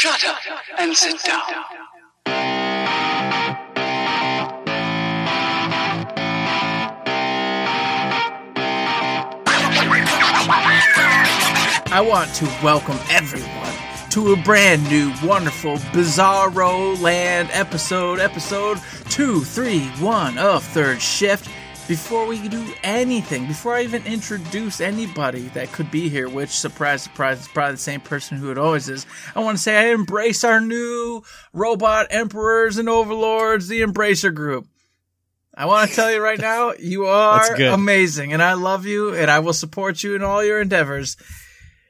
Shut up and sit down. I want to welcome everyone to a brand new, wonderful, bizarro land episode, episode 231 of Third Shift. Before we do anything, before I even introduce anybody that could be here, which, surprise, surprise, is probably the same person who it always is, I want to say I embrace our new robot emperors and overlords, the Embracer Group. I want to tell you right now, you are amazing, and I love you, and I will support you in all your endeavors.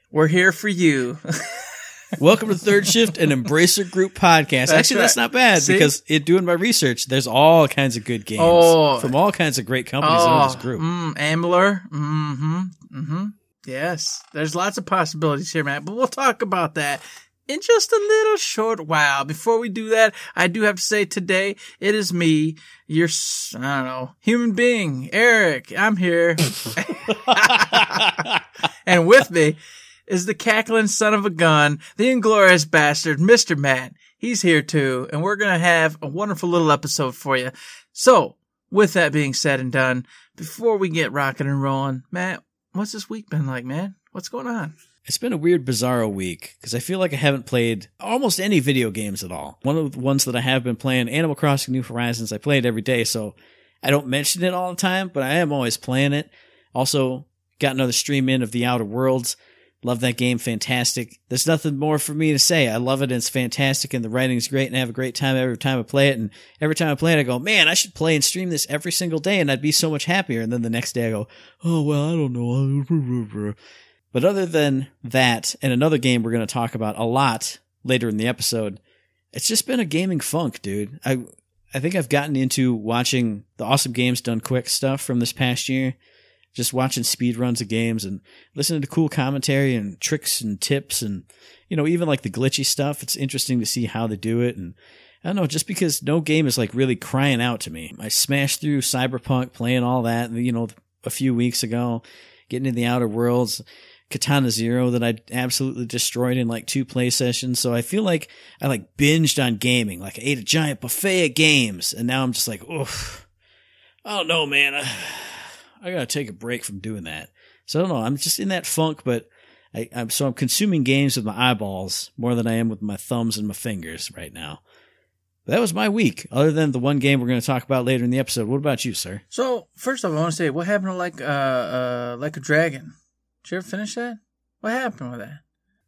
We're here for you. Welcome to Third Shift, an Embracer Group podcast. Actually, that's not bad See? because in doing my research, there's all kinds of good games Oh. from all kinds of great companies in this group. Mm, Ambler. Mm-hmm. Mm-hmm. Yes. There's lots of possibilities here, Matt, but we'll talk about that in just a little short while. Before we do that, I do have to say today it is me, your, I don't know, human being, Eric. I'm here. and with me is the cackling son of a gun, the inglorious bastard, Mr. Matt. He's here too, and we're gonna have a wonderful little episode for you. So, with that being said and done, before we get rocking and rolling, Matt, what's this week been like, man? What's going on? It's been a weird, bizarro week because I feel like I haven't played almost any video games at all. One of the ones that I have been playing, Animal Crossing New Horizons, I play it every day, so I don't mention it all the time, but I am always playing it. Also, got another stream in of The Outer Worlds. Love that game, fantastic. There's nothing more for me to say. I love it, and it's fantastic, and the writing's great, and I have a great time every time I play it. And every time I play it, I go, man, I should play and stream this every single day, and I'd be so much happier. And then the next day, I go, oh well, I don't know. But other than that, and another game we're going to talk about a lot later in the episode, it's just been a gaming funk, dude. I I think I've gotten into watching the awesome games done quick stuff from this past year. Just watching speed runs of games and listening to cool commentary and tricks and tips and you know even like the glitchy stuff. It's interesting to see how they do it and I don't know, just because no game is like really crying out to me. I smashed through Cyberpunk, playing all that, you know, a few weeks ago, getting into the Outer Worlds, Katana Zero that I absolutely destroyed in like two play sessions. So I feel like I like binged on gaming, like I ate a giant buffet of games, and now I'm just like, oof, I don't know, man. I gotta take a break from doing that. So I don't know. I'm just in that funk, but I, I'm so I'm consuming games with my eyeballs more than I am with my thumbs and my fingers right now. But that was my week. Other than the one game we're going to talk about later in the episode. What about you, sir? So, first off, I want to say, what happened to like, uh, uh, like a dragon? Did you ever finish that? What happened with that?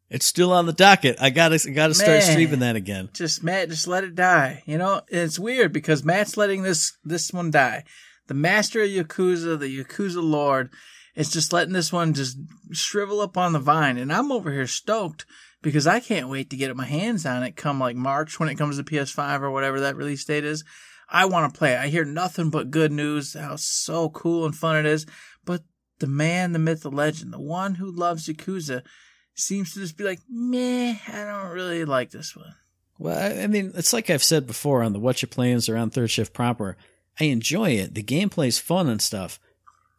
It's still on the docket. I gotta, I gotta start Man. streaming that again. Just Matt, just let it die. You know, it's weird because Matt's letting this this one die. The master of Yakuza, the Yakuza Lord, is just letting this one just shrivel up on the vine, and I'm over here stoked because I can't wait to get my hands on it come like March when it comes to PS5 or whatever that release date is. I want to play. I hear nothing but good news, how so cool and fun it is. But the man, the myth, the legend, the one who loves Yakuza, seems to just be like, meh, I don't really like this one. Well, I, mean, it's like I've said before on the What You Playins or on Third Shift proper. I enjoy it. The gameplay's fun and stuff,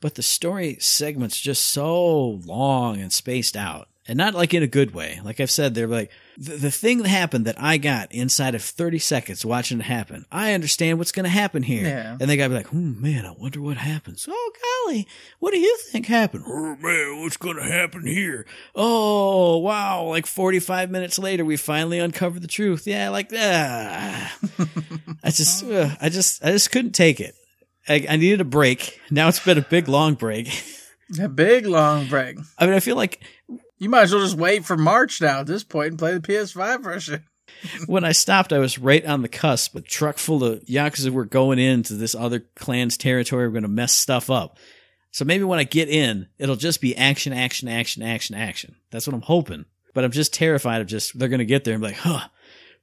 but the story segment's just so long and spaced out. And not like in a good way. Like I've said, they're like, the, the thing that happened that I got inside of 30 seconds watching it happen, I understand what's going to happen here. Yeah. And they gotta be like, hmm, man, I wonder what happens. Oh, golly, what do you think happened? Oh, man, what's going to happen here? Oh, wow. Like 45 minutes later, we finally uncover the truth. Yeah, like that. I just, uh, I just, I just couldn't take it. I, I needed a break. Now it's been a big, long break. A big long break. I mean, I feel like You might as well just wait for March now at this point and play the PS5 version. when I stopped, I was right on the cusp. A truck full of Yakuza were going into this other clan's territory. We're going to mess stuff up. So maybe when I get in, it'll just be action, action, action, action, action. That's what I'm hoping. But I'm just terrified of just, they're going to get there and be like, huh,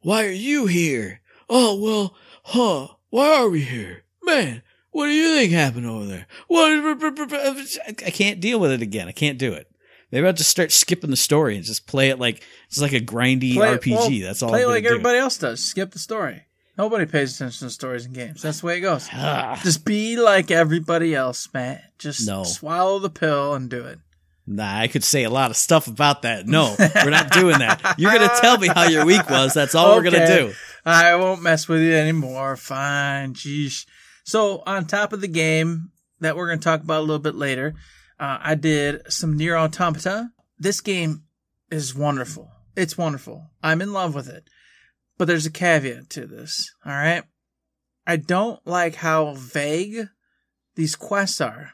why are you here? Oh, well, huh, why are we here? Man, what do you think happened over there? What? I can't deal with it again. I can't do it. Maybe I'll just start skipping the story and just play it like it's like a grindy Play, RPG. well, That's all. Play I'm like do. everybody else does. Skip the story. Nobody pays attention to stories in games. That's the way it goes. Ah, Just be like everybody else, man. Just No. swallow the pill and do it. Nah, I could say a lot of stuff about that. No, we're not doing that. You're gonna tell me how your week was. That's all we're gonna do. I won't mess with you anymore. Fine. Jeesh. So on top of the game that we're going to talk about a little bit later, uh, I did some NieR Automata. This game is wonderful. It's wonderful. I'm in love with it. But there's a caveat to this. All right. I don't like how vague these quests are.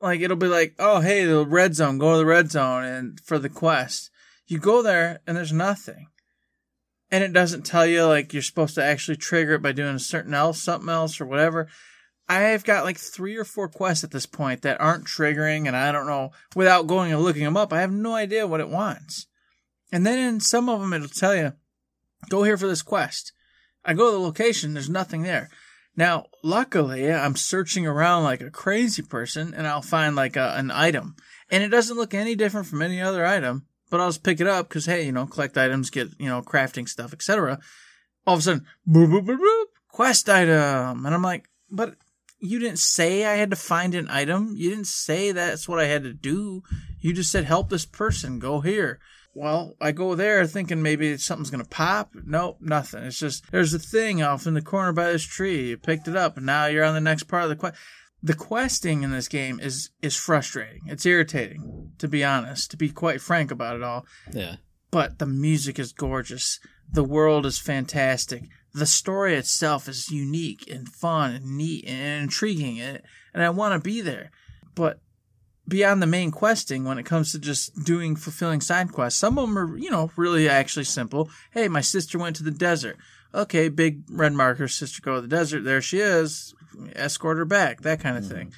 Like it'll be like, oh hey, the red zone, go to the red zone and for the quest. You go there and there's nothing and it doesn't tell you like you're supposed to actually trigger it by doing a certain else, something else, or whatever. I've got like three or four quests at this point that aren't triggering, and I don't know without going and looking them up. I have no idea what it wants. And then in some of them, it'll tell you, go here for this quest. I go to the location, there's nothing there. Now, luckily, I'm searching around like a crazy person, and I'll find like a, an item, and it doesn't look any different from any other item but I'll just pick it up because hey, you know, collect items, get you know, crafting stuff, etc. All of a sudden, boop, boop, boop, boop, quest item, and I'm like, but you didn't say I had to find an item. You didn't say that's what I had to do. You just said help this person, go here. Well, I go there thinking maybe something's gonna pop. Nope, nothing. It's just there's a thing off in the corner by this tree. You picked it up, and now you're on the next part of the quest the questing in this game is is frustrating. It's irritating, to be honest, to be quite frank about it all. Yeah. But the music is gorgeous. The world is fantastic. The story itself is unique and fun and neat and intriguing, and, and I want to be there. But beyond the main questing, when it comes to just doing fulfilling side quests, some of them are, you know, really actually simple. Hey, my sister went to the desert. Okay, big red marker, sister go to the desert. There she is. Escort her back, that kind of mm-hmm. thing.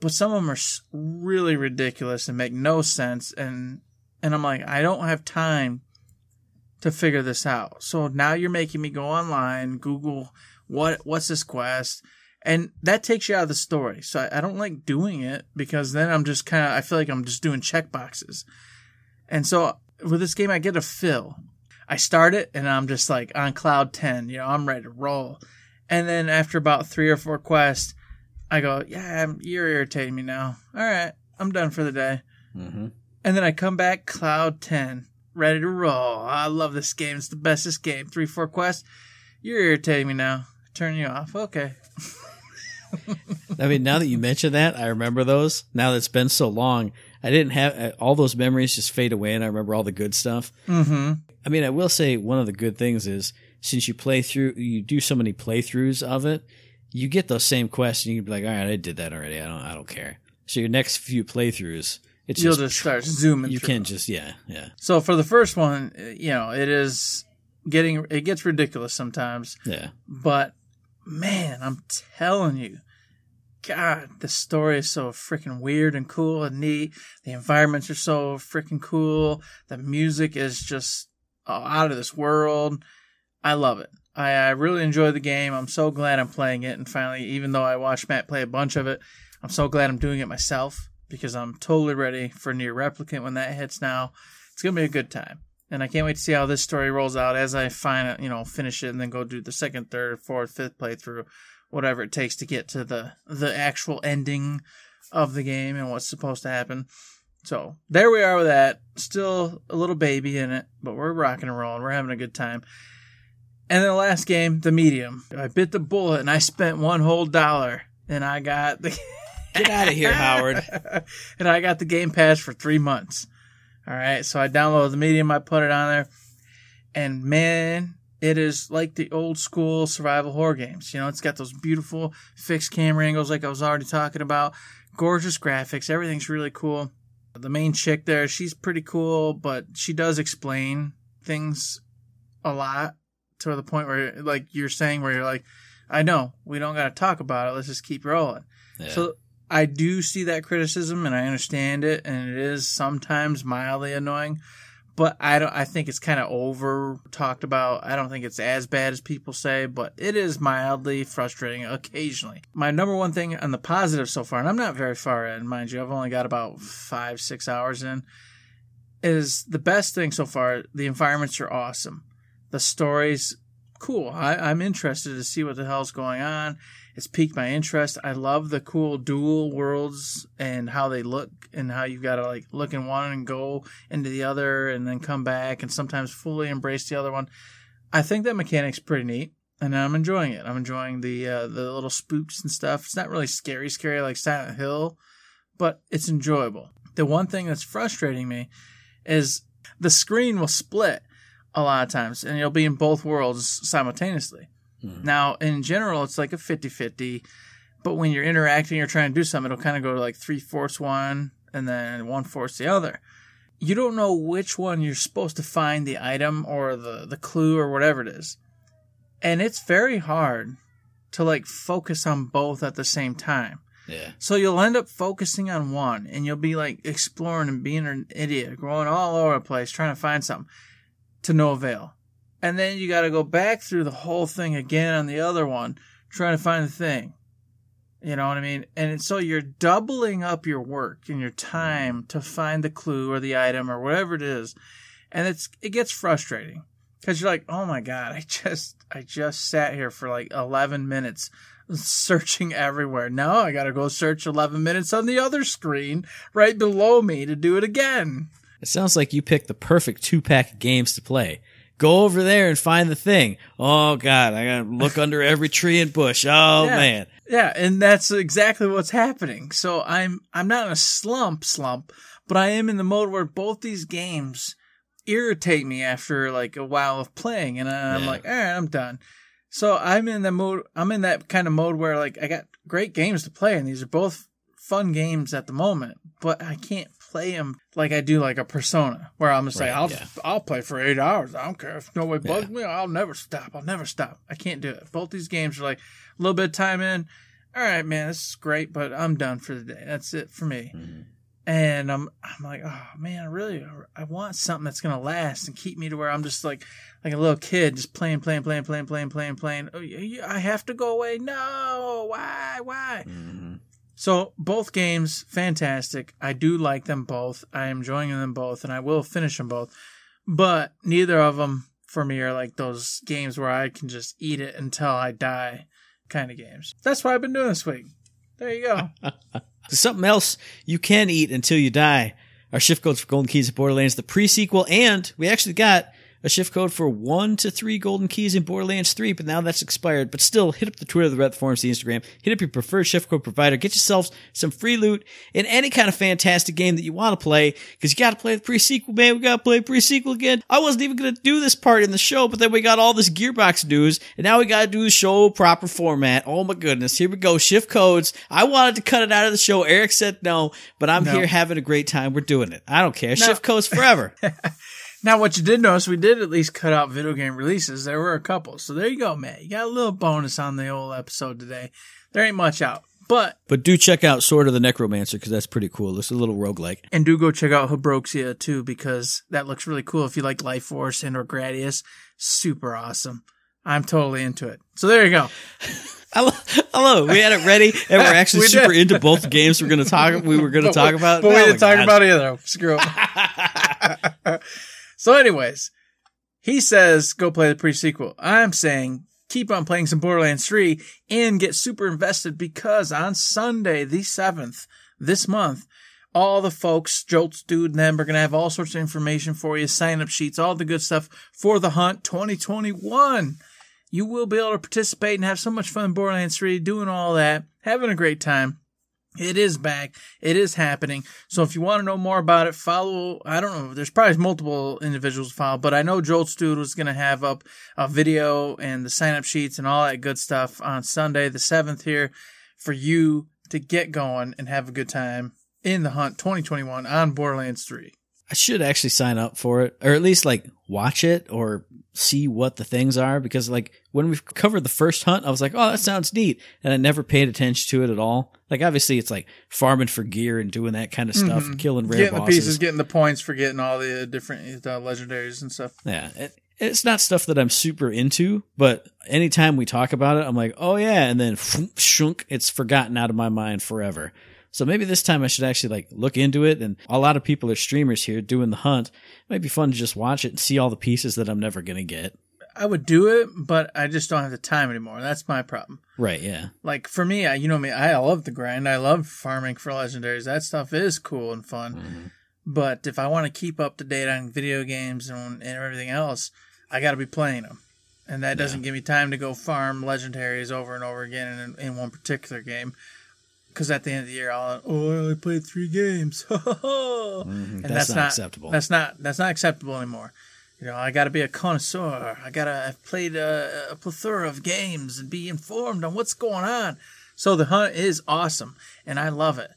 But some of them are really ridiculous and make no sense. And and I'm like, I don't have time to figure this out. So now you're making me go online, Google what what's this quest, and that takes you out of the story. So I, I don't like doing it because then I'm just kind of I feel like I'm just doing check boxes. And so with this game, I get a fill. I start it and I'm just like on cloud ten. You know, I'm ready to roll. And then after about three or four quests, I go, yeah, you're irritating me now. All right, I'm done for the day. Mm-hmm. And then I come back cloud 10, ready to roll. I love this game. It's the bestest game. Three, four quests. You're irritating me now. Turn you off. Okay. I mean, now that you mention that, I remember those. Now that it's been so long, I didn't have uh, all those memories just fade away, and I remember all the good stuff. Mm-hmm. I mean, I will say one of the good things is since you play through, you do so many playthroughs of it, you get those same quests, and you can be like, "All right, I did that already. I don't, I don't care." So your next few playthroughs, it's You'll just, just start zooming You through. can just, yeah, yeah, So for the first one, you know, it is getting, it gets ridiculous sometimes. yeah. But man, I'm telling you, God, the story is so freaking weird and cool and neat. The environments are so freaking cool. The music is just uh, out of this world. I love it. I, I really enjoy the game. I'm so glad I'm playing it. And finally, even though I watched Matt play a bunch of it, I'm so glad I'm doing it myself because I'm totally ready for NieR Replicant when that hits now. It's going to be a good time. And I can't wait to see how this story rolls out as I find you know, finish it and then go do the second, third, fourth, fifth playthrough, whatever it takes to get to the the actual ending of the game and what's supposed to happen. So there we are with that. Still a little baby in it, but we're rocking and rolling. We're having a good time. And then the last game, the medium. I bit the bullet and I spent one whole dollar and I got the Get out of here, Howard. and I got the Game Pass for three months. All right, so I downloaded the medium, I put it on there, and man, it is like the old school survival horror games. You know, it's got those beautiful fixed camera angles, like I was already talking about, gorgeous graphics, everything's really cool. The main chick there, she's pretty cool, but she does explain things a lot to the point where, like you're saying, where you're like, I know we don't got to talk about it. Let's just keep rolling. Yeah. So I do see that criticism and I understand it and it is sometimes mildly annoying, but I don't I think it's kind of over talked about. I don't think it's as bad as people say, but it is mildly frustrating occasionally. My number one thing on the positive so far, and I'm not very far in, mind you, I've only got about 5 6 hours in, is the best thing so far, the environments are awesome. The stories cool. I, I'm interested to see what the hell's going on. It's piqued my interest. I love the cool dual worlds and how they look and how you've got to like look in one and go into the other and then come back and sometimes fully embrace the other one. I think that mechanic's pretty neat and I'm enjoying it. I'm enjoying the uh, the little spooks and stuff. It's not really scary, scary like Silent Hill, but it's enjoyable. The one thing that's frustrating me is the screen will split a lot of times and you'll be in both worlds simultaneously. Hmm. Now, in general, it's like a 50 50, but when you're interacting or trying to do something, it'll kind of go to like three fourths one and then one fourths the other. You don't know which one you're supposed to find the item or the, the clue or whatever it is. And it's very hard to like focus on both at the same time. Yeah. So you'll end up focusing on one and you'll be like exploring and being an idiot, going all over the place trying to find something to no avail. And then you got to go back through the whole thing again on the other one, trying to find the thing. You know what I mean? And so you're doubling up your work and your time to find the clue or the item or whatever it is. And it's, it gets frustrating because you're like, oh my God, I just, I just sat here for like 11 minutes searching everywhere. Now I got to go search 11 minutes on the other screen right below me to do it again. It sounds like you picked the perfect two pack of games to play. Go over there and find the thing. Oh God, I gotta look under every tree and bush. Oh Yeah. man. Yeah, and that's exactly what's happening. So I'm I'm not in a slump slump, but I am in the mode where both these games irritate me after like a while of playing and I'm Yeah. like, all right, I'm done. So I'm in the mode I'm in that kind of mode where like I got great games to play and these are both fun games at the moment, but I can't play him like I do like a Persona, where I'm just like, Right, I'll yeah. I'll play for eight hours. I don't care if nobody bugs me. I'll never stop. I'll never stop. I can't do it. Both these games are like a little bit of time in. All right, man, this is great, but I'm done for the day. That's it for me. Mhm. And I'm I'm like, oh man, I really I want something that's gonna last and keep me to where I'm just like like a little kid just playing, playing, playing, playing, playing, playing, playing. Oh, I have to go away. No, why, why? Mhm. So both games, fantastic. I do like them both. I am enjoying them both, and I will finish them both. But neither of them for me are like those games where I can just eat it until I die kind of games. That's what I've been doing this week. There you go. Something else you can eat until you die. Our shift codes for Golden Keys in Borderlands, the pre-sequel, and we actually got a shift code for one to three Golden Keys in Borderlands 3, but now that's expired. But still, hit up the Twitter, the Reddit forums, the Instagram, hit up your preferred shift code provider, get yourself some free loot in any kind of fantastic game that you want to play, because you got to play the pre-sequel, man. We got to play pre-sequel again. I wasn't even going to do this part in the show, but then we got all this Gearbox news, and now we got to do the show proper format. Oh my goodness, here we go. Shift codes. I wanted to cut it out of the show. Eric said no, but I'm No. here having a great time. We're doing it. I don't care. Shift codes forever. Now, what you did notice, we did at least cut out video game releases. There were a couple. So there you go, man. You got a little bonus on the old episode today. There ain't much out. But, But do check out Sword of the Necromancer because that's pretty cool. It's a little roguelike. and do go check out Habroxia too, because that looks really cool. If you like Life Force and or Gradius, super awesome. I'm totally into it. So there you go. Hello. We had it ready, and we're actually We super into both games. We're going to talk. We were going to talk about. But we Oh didn't my talk God. about either. Screw it. so, anyways, he says go play the pre-sequel. I'm saying keep on playing some Borderlands 3 and get super invested because on Sunday, the 7th, this month, all the folks, JoltzDude, and them are going to have all sorts of information for you, sign up sheets, all the good stuff for the hunt 2021. You will be able to participate and have so much fun in Borderlands 3, doing all that, having a great time. It is back. It is happening. So if you want to know more about it, follow. I don't know. There's probably multiple individuals follow, but I know JoltzDude was going to have up a video and the sign up sheets and all that good stuff on Sunday, the 7th here for you to get going and have a good time in the hunt 2021 on Borderlands 3. I should actually sign up for it, or at least like watch it or see what the things are. Because like when we covered the first hunt, I was like, "Oh, that sounds neat," and I never paid attention to it at all. Like obviously, it's like farming for gear and doing that kind of stuff, and killing rare Mm-hmm. Getting the pieces, getting the points for getting all the uh, different uh, legendaries and stuff. Yeah, it, it's not stuff that I'm super into, but anytime we talk about it, I'm like, oh yeah, and then shunk, it's forgotten out of my mind forever. So maybe this time I should actually like look into it. And a lot of people are streamers here doing the hunt. It might be fun to just watch it and see all the pieces that I'm never gonna get. I would do it, but I just don't have the time anymore. That's my problem. Right, yeah. Like for me, I, you know me, I love the grind. I love farming for legendaries. That stuff is cool and fun. Mm-hmm. But if I want to keep up to date on video games and, and everything else, I got to be playing them. And that doesn't give me time to go farm legendaries over and over again in, in one particular game. Because at the end of the year, I'll oh I only played three games, and Mm-hmm. That's not acceptable. That's not that's not acceptable anymore. You know, I got to be a connoisseur. I got to have played a, a plethora of games and be informed on what's going on. So the hunt is awesome, and I love it,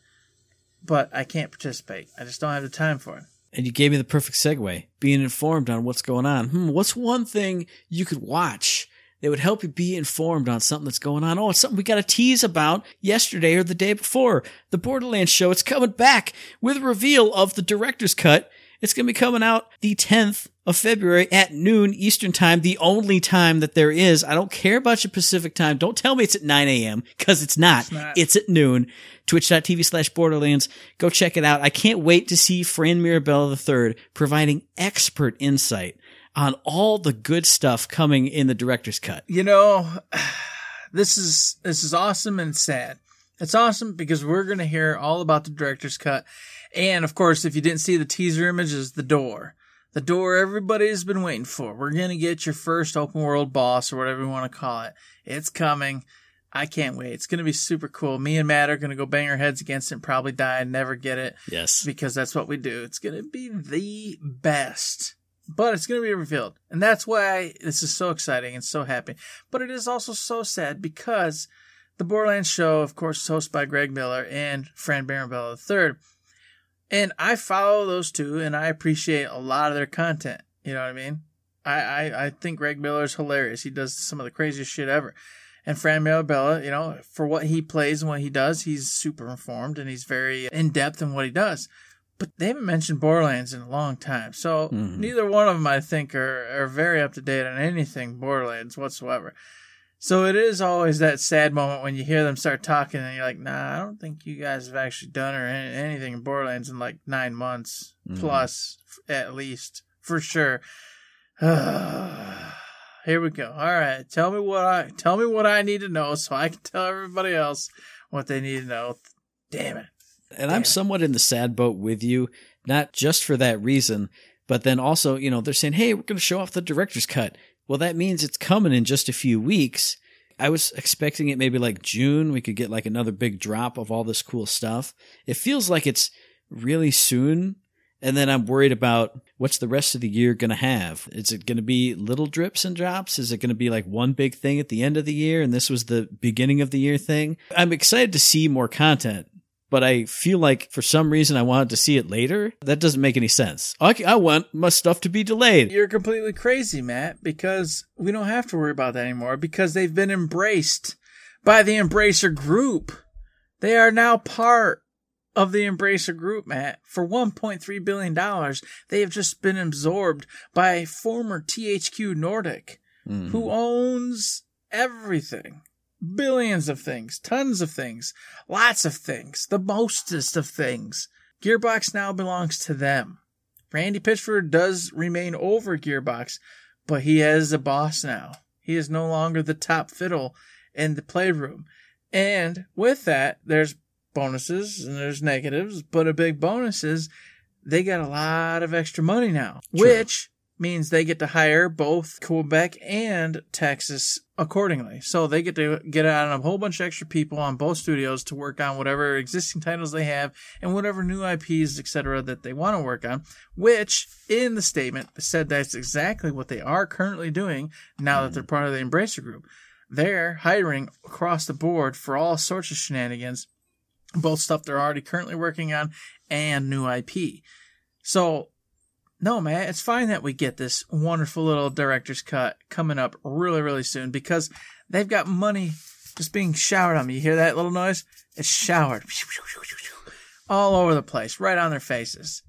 but I can't participate. I just don't have the time for it. And you gave me the perfect segue. Being informed on what's going on. Hmm, what's one thing you could watch that would help you be informed on something that's going on? Oh, it's something we got a tease about yesterday or the day before. The Borderlands show. It's coming back with a reveal of the director's cut. It's going to be coming out the 10th of February at noon Eastern time, the only time that there is. I don't care about your Pacific time. Don't tell me it's at 9 a.m. because it's not. not. It's at noon. Twitch.tv slash Borderlands. Go check it out. I can't wait to see Fran Mirabella III providing expert insight on all the good stuff coming in the director's cut. You know, this is this is awesome and sad. It's awesome because we're going to hear all about the director's cut, and of course, if you didn't see the teaser images, the door, the door everybody's been waiting for. We're going to get your first open world boss or whatever you want to call it. It's coming. I can't wait. It's going to be super cool. Me and Matt are going to go bang our heads against it and probably die and never get it Yes. because that's what we do. It's going to be the best, but it's going to be revealed. And that's why this is so exciting and so happy. But it is also so sad because the Borderlands show, of course, is hosted by Greg Miller and Fran Mirabella III. And I follow those two and I appreciate a lot of their content. You know what I mean? I, I, I think Greg Miller is hilarious. He does some of the craziest shit ever. And Fran Mirabella, you know, for what he plays and what he does, he's super informed and he's very in depth in what he does. But they haven't mentioned Borderlands in a long time. So Mhm. neither one of them, I think, are, are very up to date on anything Borderlands whatsoever. So it is always that sad moment when you hear them start talking and you're like, nah, I don't think you guys have actually done or any- anything in Borderlands in like nine months Mhm. plus, f- at least, for sure. Here we go. All right, tell me what I tell me what I need to know so I can tell everybody else what they need to know. Damn it. And I'm somewhat in the sad boat with you, not just for that reason, but then also, you know, they're saying, hey, we're going to show off the director's cut. Well, that means it's coming in just a few weeks. I was expecting it maybe like June. We could get like another big drop of all this cool stuff. It feels like it's really soon. And then I'm worried about what's the rest of the year going to have. Is it going to be little drips and drops? Is it going to be like one big thing at the end of the year? And this was the beginning of the year thing. I'm excited to see more content but I feel like for some reason I wanted to see it later. That doesn't make any sense. I, I want my stuff to be delayed. You're completely crazy, Matt, because we don't have to worry about that anymore because they've been embraced by the Embracer Group. They are now part of the Embracer Group, Matt. For $1.3 billion, they have just been absorbed by former THQ Nordic, Mhm. who owns everything. Billions of things, tons of things, lots of things, the mostest of things. Gearbox now belongs to them. Randy Pitchford does remain over Gearbox, but he is a boss now. He is no longer the top fiddle in the playroom. And with that, there's bonuses and there's negatives, but a big bonus is they got a lot of extra money now, True. which means they get to hire both Quebec and Texas accordingly. So they get to get out a whole bunch of extra people on both studios to work on whatever existing titles they have and whatever new IPs, etc., that they want to work on. Which, in the statement, said that's exactly what they are currently doing now that hmm. they're part of the Embracer Group. They're hiring across the board for all sorts of shenanigans, both stuff they're already currently working on and new IP. So no, man, it's fine that we get this wonderful little director's cut coming up really, really soon because they've got money just being showered on me. You hear that little noise? It's showered all over the place, right on their faces.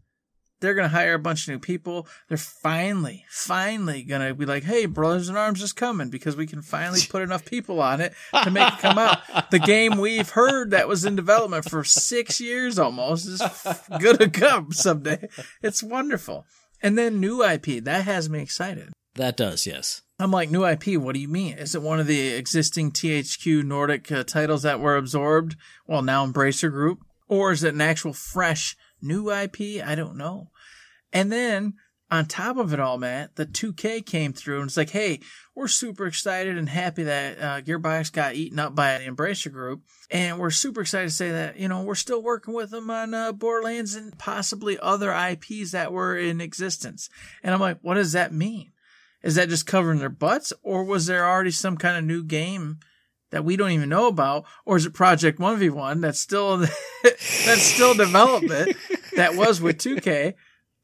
They're going to hire a bunch of new people. They're finally, finally going to be like, hey, Brothers in Arms is coming because we can finally put enough people on it to make it come out. The game we've heard that was in development for six years almost is going to come someday. It's wonderful. And then new IP, that has me excited. That does, yes. I'm like, new IP, what do you mean? Is it one of the existing THQ Nordic uh, titles that were absorbed? Well, now Embracer Group? Or is it an actual fresh new IP? I don't know. And then on top of it all, Matt, the 2K came through and it's like, hey, we're super excited and happy that uh, Gearbox got eaten up by the Embracer Group. And we're super excited to say that, you know, we're still working with them on uh, Borderlands and possibly other IPs that were in existence. And I'm like, what does that mean? Is that just covering their butts or was there already some kind of new game that we don't even know about? Or is it Project 1v1 that's still, that's still development that was with 2K?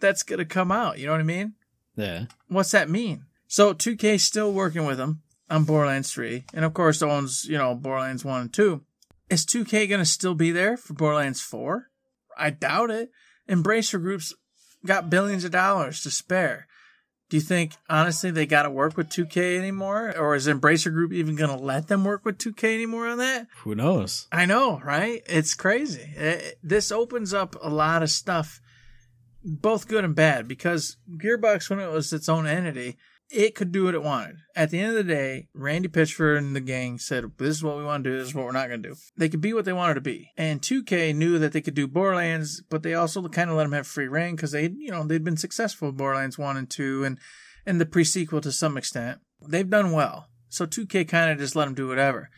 That's going to come out. You know what I mean? Yeah. What's that mean? So 2K still working with them on Borderlands 3, and of course owns, you know, Borderlands 1 and 2. Is 2K going to still be there for Borderlands 4? I doubt it. Embracer Group's got billions of dollars to spare. Do you think, honestly, they got to work with 2K anymore? Or is Embracer Group even going to let them work with 2K anymore on that? Who knows? I know, right? It's crazy. It, this opens up a lot of stuff both good and bad because Gearbox, when it was its own entity, it could do what it wanted. At the end of the day, Randy Pitchford and the gang said, This is what we want to do, this is what we're not going to do. They could be what they wanted to be. And 2K knew that they could do Borderlands, but they also kind of let them have free reign because they, you know, they'd been successful with Borderlands 1 and 2 and, and the pre sequel to some extent. They've done well. So 2K kind of just let them do whatever.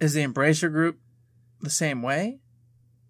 Is the Embracer Group the same way?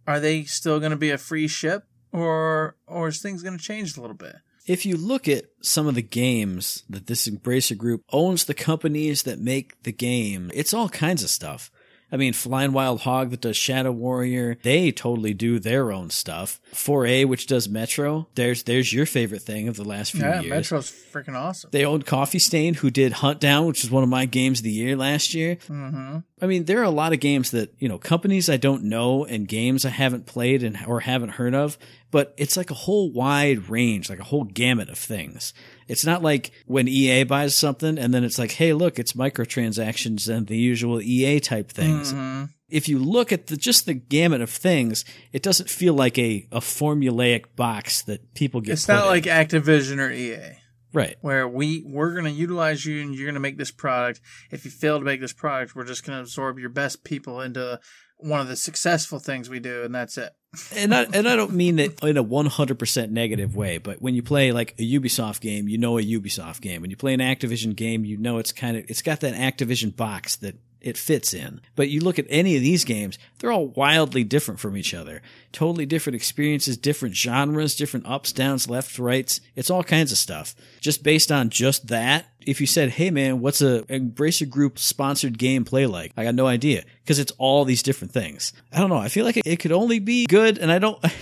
Are they still going to be a free ship? Or or is things going to change a little bit? If you look at some of the games that this Embracer group owns the companies that make the game, it's all kinds of stuff. I mean, Flying Wild Hog that does Shadow Warrior, they totally do their own stuff. 4A, which does Metro, there's there's your favorite thing of the last few years. yeah, years. Metro's freaking awesome. They own Coffee Stain, who did Huntdown, which is one of my games of the year last year. Mm-hmm. I mean, there are a lot of games that you know, companies I don't know and games I haven't played and or haven't heard of, but it's like a whole wide range, like a whole gamut of things. It's not like when EA buys something and then it's like, hey, look, it's microtransactions and the usual EA type things. Mm-hmm. If you look at the, just the gamut of things, it doesn't feel like a, a formulaic box that people get. It's not in. like Activision or EA. right. Where we we're gonna utilize you and you're gonna make this product. If you fail to make this product, we're just gonna absorb your best people into one of the successful things we do, and that's it. and I, and I don't mean it in a 100% negative way, but when you play like a Ubisoft game, you know a Ubisoft game. When you play an Activision game, you know it's kind of, it's got that Activision box that it fits in. But you look at any of these games, they're all wildly different from each other. Totally different experiences, different genres, different ups, downs, lefts, rights. It's all kinds of stuff. Just based on just that, if you said, "Hey man, what's a Embracer Group sponsored game play like?" I got no idea because it's all these different things. I don't know. I feel like it could only be good, and I don't.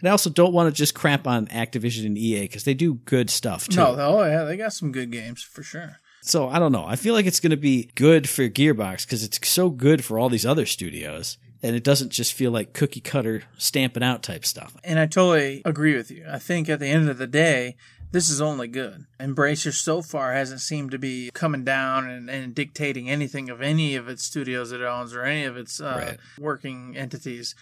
And I also don't want to just crap on Activision and EA because they do good stuff too. No, oh yeah, they got some good games for sure. So I don't know. I feel like it's going to be good for Gearbox because it's so good for all these other studios. And it doesn't just feel like cookie cutter stamping out type stuff. And I totally agree with you. I think at the end of the day, this is only good. Embracer so far hasn't seemed to be coming down and, and dictating anything of any of its studios it owns or any of its uh, Right. working entities.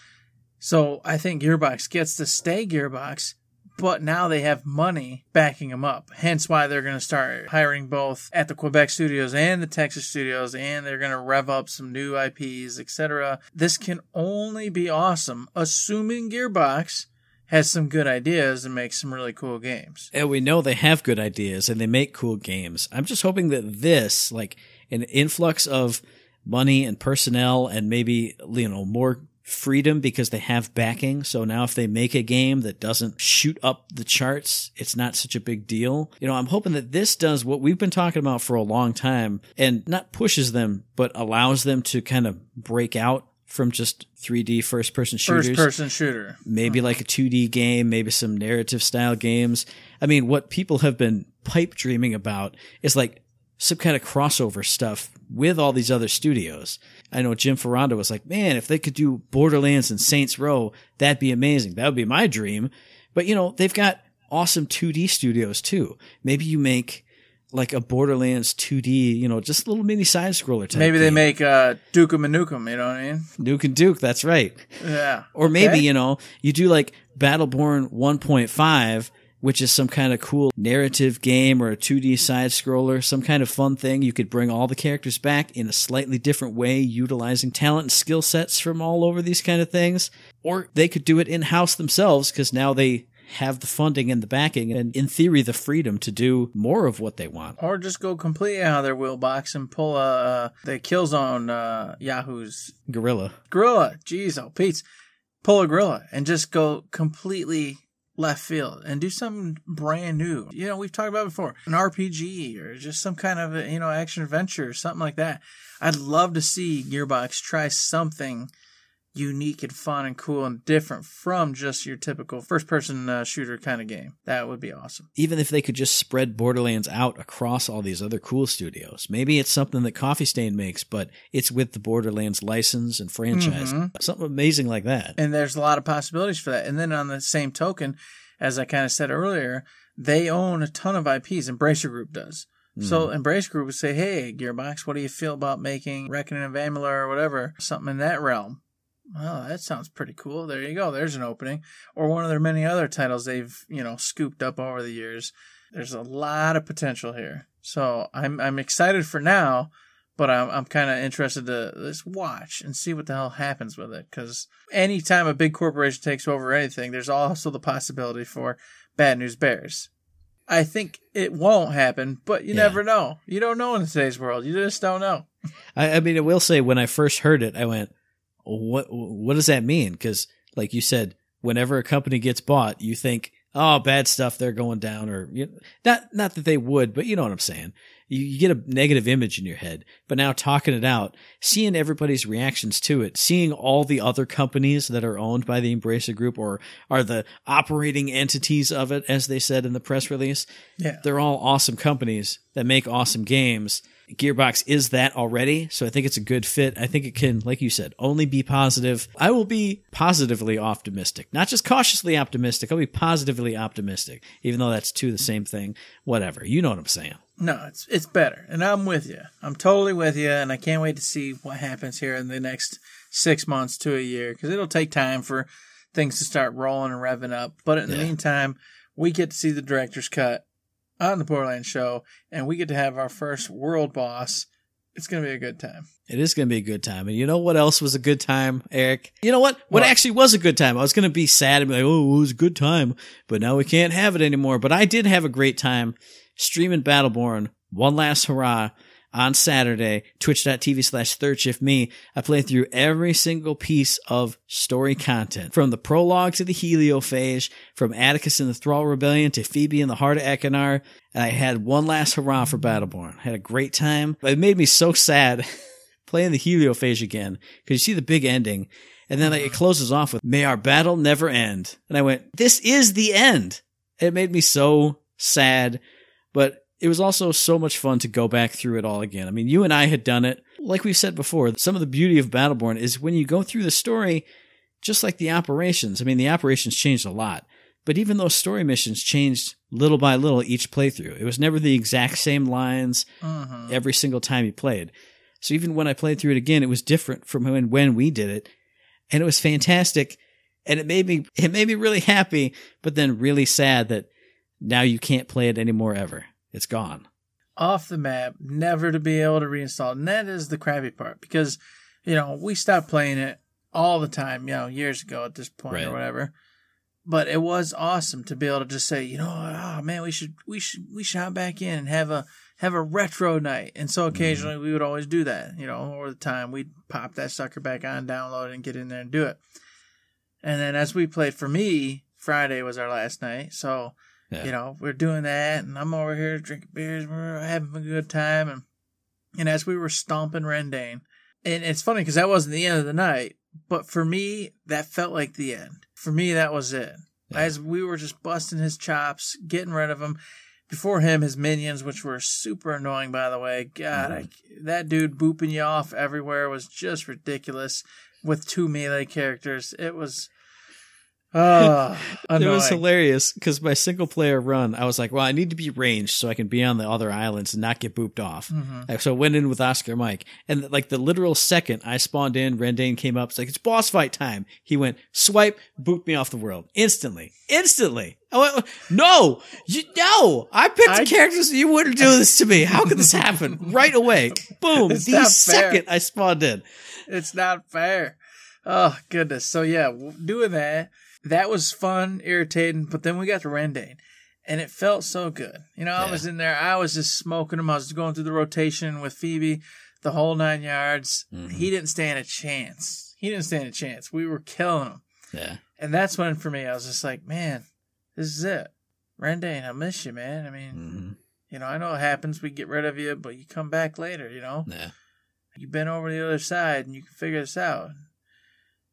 So I think Gearbox gets to stay Gearbox, but now they have money backing them up. Hence why they're going to start hiring both at the Quebec studios and the Texas studios, and they're going to rev up some new IPs, etc. This can only be awesome, assuming Gearbox has some good ideas and makes some really cool games. And we know they have good ideas and they make cool games. I'm just hoping that this, like an influx of money and personnel and maybe, you know, more freedom because they have backing. So now if they make a game that doesn't shoot up the charts, it's not such a big deal. You know, I'm hoping that this does what we've been talking about for a long time and not pushes them, but allows them to kind of break out from just 3D first person shooters First person shooter. maybe like a 2D game, maybe some narrative style games. I mean, what people have been pipe dreaming about is like some kind of crossover stuff with all these other studios. I know Jim Ferrando was like, man, if they could do Borderlands and Saints Row, that'd be amazing. That would be my dream. But you know, they've got awesome 2D studios too. Maybe you make like a Borderlands 2D, you know, just a little mini side scroller type. Maybe they game. make uh, Duke 'em and Nukem, you know what I mean? Duke and Duke. That's right. Yeah. Or maybe, Okay. you know, you do like Battleborn 1.5 which is some kind of cool narrative game or a 2D side scroller, some kind of fun thing. You could bring all the characters back in a slightly different way, utilizing talent and skill sets from all over these kind of things. Or they could do it in house themselves because now they have the funding and the backing and in theory the freedom to do more of what they want. Or just go completely out of their wheelbox and pull a uh, the Killzone uh, Yahoo's Guerrilla. Guerrilla. Jeez, oh Pete's pull a Guerrilla and just go completely left field and do something brand new. You know, we've talked about before an RPG or just some kind of you know action adventure or something like that. I'd love to see Gearbox try something unique and fun and cool and different from just your typical first person uh, shooter kind of game. That would be awesome. Even if they could just spread Borderlands out across all these other cool studios. Maybe it's something that Coffee Stain makes, but it's with the Borderlands license and franchise. Mm-hmm. Something amazing like that. And there's a lot of possibilities for that. And then on the same token, as I kind of said earlier, they own a ton of IPs. Embracer Group does. So Embrace Group would say, "Hey, Gearbox, what do you feel about making Reckoning of Amalur or whatever, something in that realm?" Well, that sounds pretty cool. There you go. There's an opening. Or one of their many other titles they've, you know, scooped up over the years. There's a lot of potential here. So I'm I'm excited for now, but I'm I'm kind of interested to just watch and see what the hell happens with it. Because anytime a big corporation takes over anything, there's also the possibility for bad news bears. I think it won't happen, but you Yeah. never know. You don't know in today's world. You just don't know. I, I mean, I will say when I first heard it, I went, "What? What does that mean?" Because, like you said, whenever a company gets bought, you think, "Oh, bad stuff, they're going down," or you not not that they would, but you know what I'm saying. You, you get a negative image in your head. But now talking it out, seeing everybody's reactions to it, seeing all the other companies that are owned by the Embracer Group or are the operating entities of it, as they said in the press release, Yeah. they're all awesome companies that make awesome games. Gearbox is that already, so I think it's a good fit. I think it can, like you said, only be positive. I will be positively optimistic, not just cautiously optimistic. I'll be positively optimistic, even though that's two the same thing. Whatever, you know what I'm saying. No, it's it's better, and I'm with you. I'm totally with you, and I can't wait to see what happens here in the next six months to a year because it'll take time for things to start rolling and revving up. But in the meantime, we get to see the director's cut on the Borderlands show, and we get to have our first world boss. It's gonna be a good time. It is going to be a good time. And you know what else was a good time, Eric? You know what? What, What? actually was a good time? I was going to be sad and be like, oh, it was a good time, but now we can't have it anymore. But I did have a great time streaming Battleborn, one last hurrah on Saturday, twitch.tv slash third shift me. I played through every single piece of story content from the prologue to the heliophage, from Atticus and the Thrall Rebellion to Phoebe in the heart of Ekkunar. And I had one last hurrah for Battleborn. I Had a great time. But it made me so sad playing the heliophage again because you see the big ending and then it closes off with may our battle never end and i went this is the end it made me so sad but it was also so much fun to go back through it all again i mean you and i had done it like we've said before some of the beauty of battleborn is when you go through the story just like the operations i mean the operations changed a lot but even those story missions changed little by little each playthrough it was never the exact same lines Mhm. every single time you played. So even when I played through it again, it was different from when, when we did it. And it was fantastic. And it made me, it made me really happy, but then really sad that now you can't play it anymore ever. It's gone. Off the map, never to be able to reinstall, and that is the crappy part because you know we stopped playing it all the time, you know, years ago at this point Right. or whatever. But it was awesome to be able to just say, you know, oh man, we should we should we should hop back in and have a have a retro night. And so mm-hmm. occasionally we would always do that, you know, over the time we'd pop that sucker back on, download it, and get in there and do it. And then as we played for me, Friday was our last night, so Yeah. you know we're doing that, and I'm over here drinking beers, and we're having a good time, and and as we were stomping Rendain, and it's funny because that wasn't the end of the night, but for me that felt like the end. For me, that was it. Yeah. As we were just busting his chops, getting rid of him. Before him, his minions, which were super annoying, by the way. God, I, mm-hmm. that dude booping you off everywhere was just ridiculous. With two melee characters, it was. Oh, It was hilarious because my single player run, I was like, well, I need to be ranged so I can be on the other islands and not get booped off. Mhm. So I went in with Oscar Mike, and like the literal second I spawned in, Rendain came up. It's like it's boss fight time. He went swipe, booped me off the world instantly, instantly. I went, no, you no. I picked I- the characters. You wouldn't do this to me. How could this happen right away? Boom! It's the second I spawned in. It's not fair. Oh goodness. So yeah, doing that that was fun, irritating. But then we got to Rendain, and it felt so good. You know, I Yeah. was in there. I was just smoking them. I was going through the rotation with Phoebe, the whole nine yards. Mhm. He didn't stand a chance. He didn't stand a chance. We were killing him, Yeah, and that's when for me I was just like, man, this is it. Rendain, I miss you, man. I mean, hmm you know, I know it happens. We get rid of you, but you come back later. You know. yeah, You've been over the other side and you can figure this out.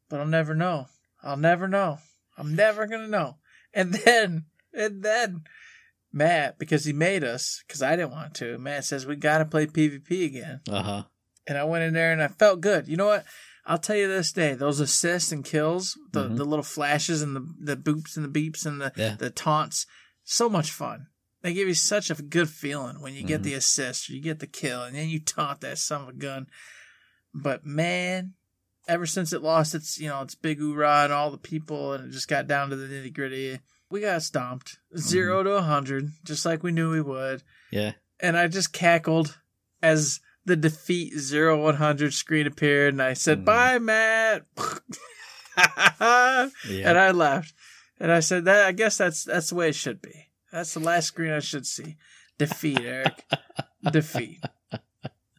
But I'll never know. I'll never know. I'm never gonna know. And then, and then, Matt, because he made us, because I didn't want to. Matt says we gotta play PvP again, uh huh. and I went in there and I felt good. You know what? I'll tell you this day, those assists and kills, the Mhm. the little flashes and the the boops and the beeps and the Yeah. the taunts, so much fun. They give you such a good feeling when you get Mhm. the assist or you get the kill and then you taunt that son of a gun. But man, ever since it lost its you know its big hoorah and all the people and it just got down to the nitty gritty, we got stomped 0 to a hundred, just like we knew we would. Yeah. And I just cackled as the defeat 0 100 screen appeared and I said, Mhm. "Bye, Matt." Yeah. And I laughed. And I said that I guess that's that's the way it should be. That's the last screen I should see. Defeat, Eric. Defeat.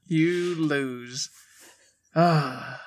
You lose. Ah